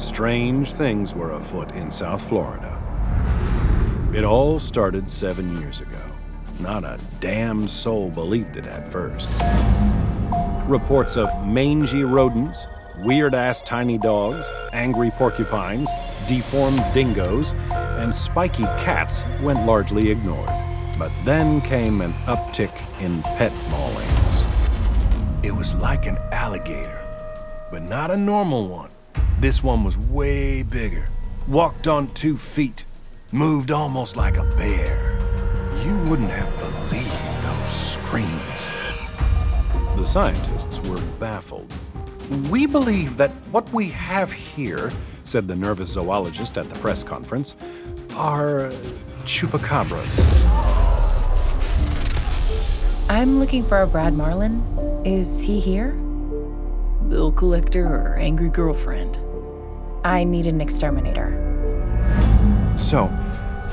strange things were afoot in South Florida. It all started seven years ago. Not a damn soul believed it at first. Reports of mangy rodents, weird ass tiny dogs, angry porcupines, deformed dingoes, and spiky cats went largely ignored. But then came an uptick in pet maulings. It was like an alligator, but not a normal one. This one was way bigger, walked on two feet, moved almost like a bear. You wouldn't have believed those screams. The scientists were baffled. We believe that what we have here, said the nervous zoologist at the press conference, are chupacabras. I'm looking for a Brad Marlin. Is he here? Bill collector or angry girlfriend? I need an exterminator. So,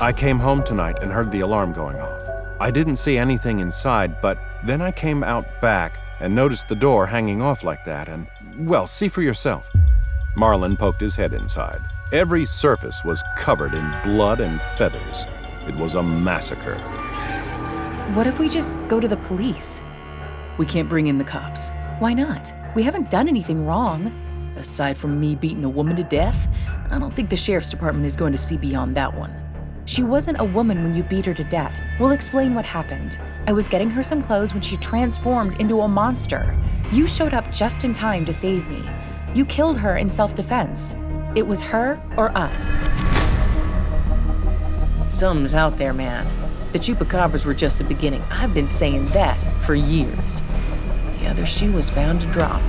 I came home tonight and heard the alarm going off. I didn't see anything inside, but then I came out back and noticed the door hanging off like that, and, well, see for yourself. Marlin poked his head inside. Every surface was covered in blood and feathers. It was a massacre. What if we just go to the police? We can't bring in the cops. Why not? We haven't done anything wrong. Aside from me beating a woman to death, I don't think the sheriff's department is going to see beyond that one. She wasn't a woman when you beat her to death. We'll explain what happened. I was getting her some clothes when she transformed into a monster. You showed up just in time to save me. You killed her in self defense. It was her or us. Something's out there, man. The chupacabras were just the beginning. I've been saying that for years. The other shoe was bound to drop.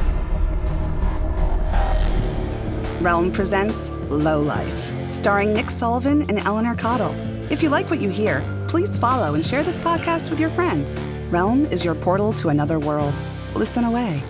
Realm presents Low Life, starring Nick Sullivan and Eleanor Cottle. If you like what you hear, please follow and share this podcast with your friends. Realm is your portal to another world. Listen away.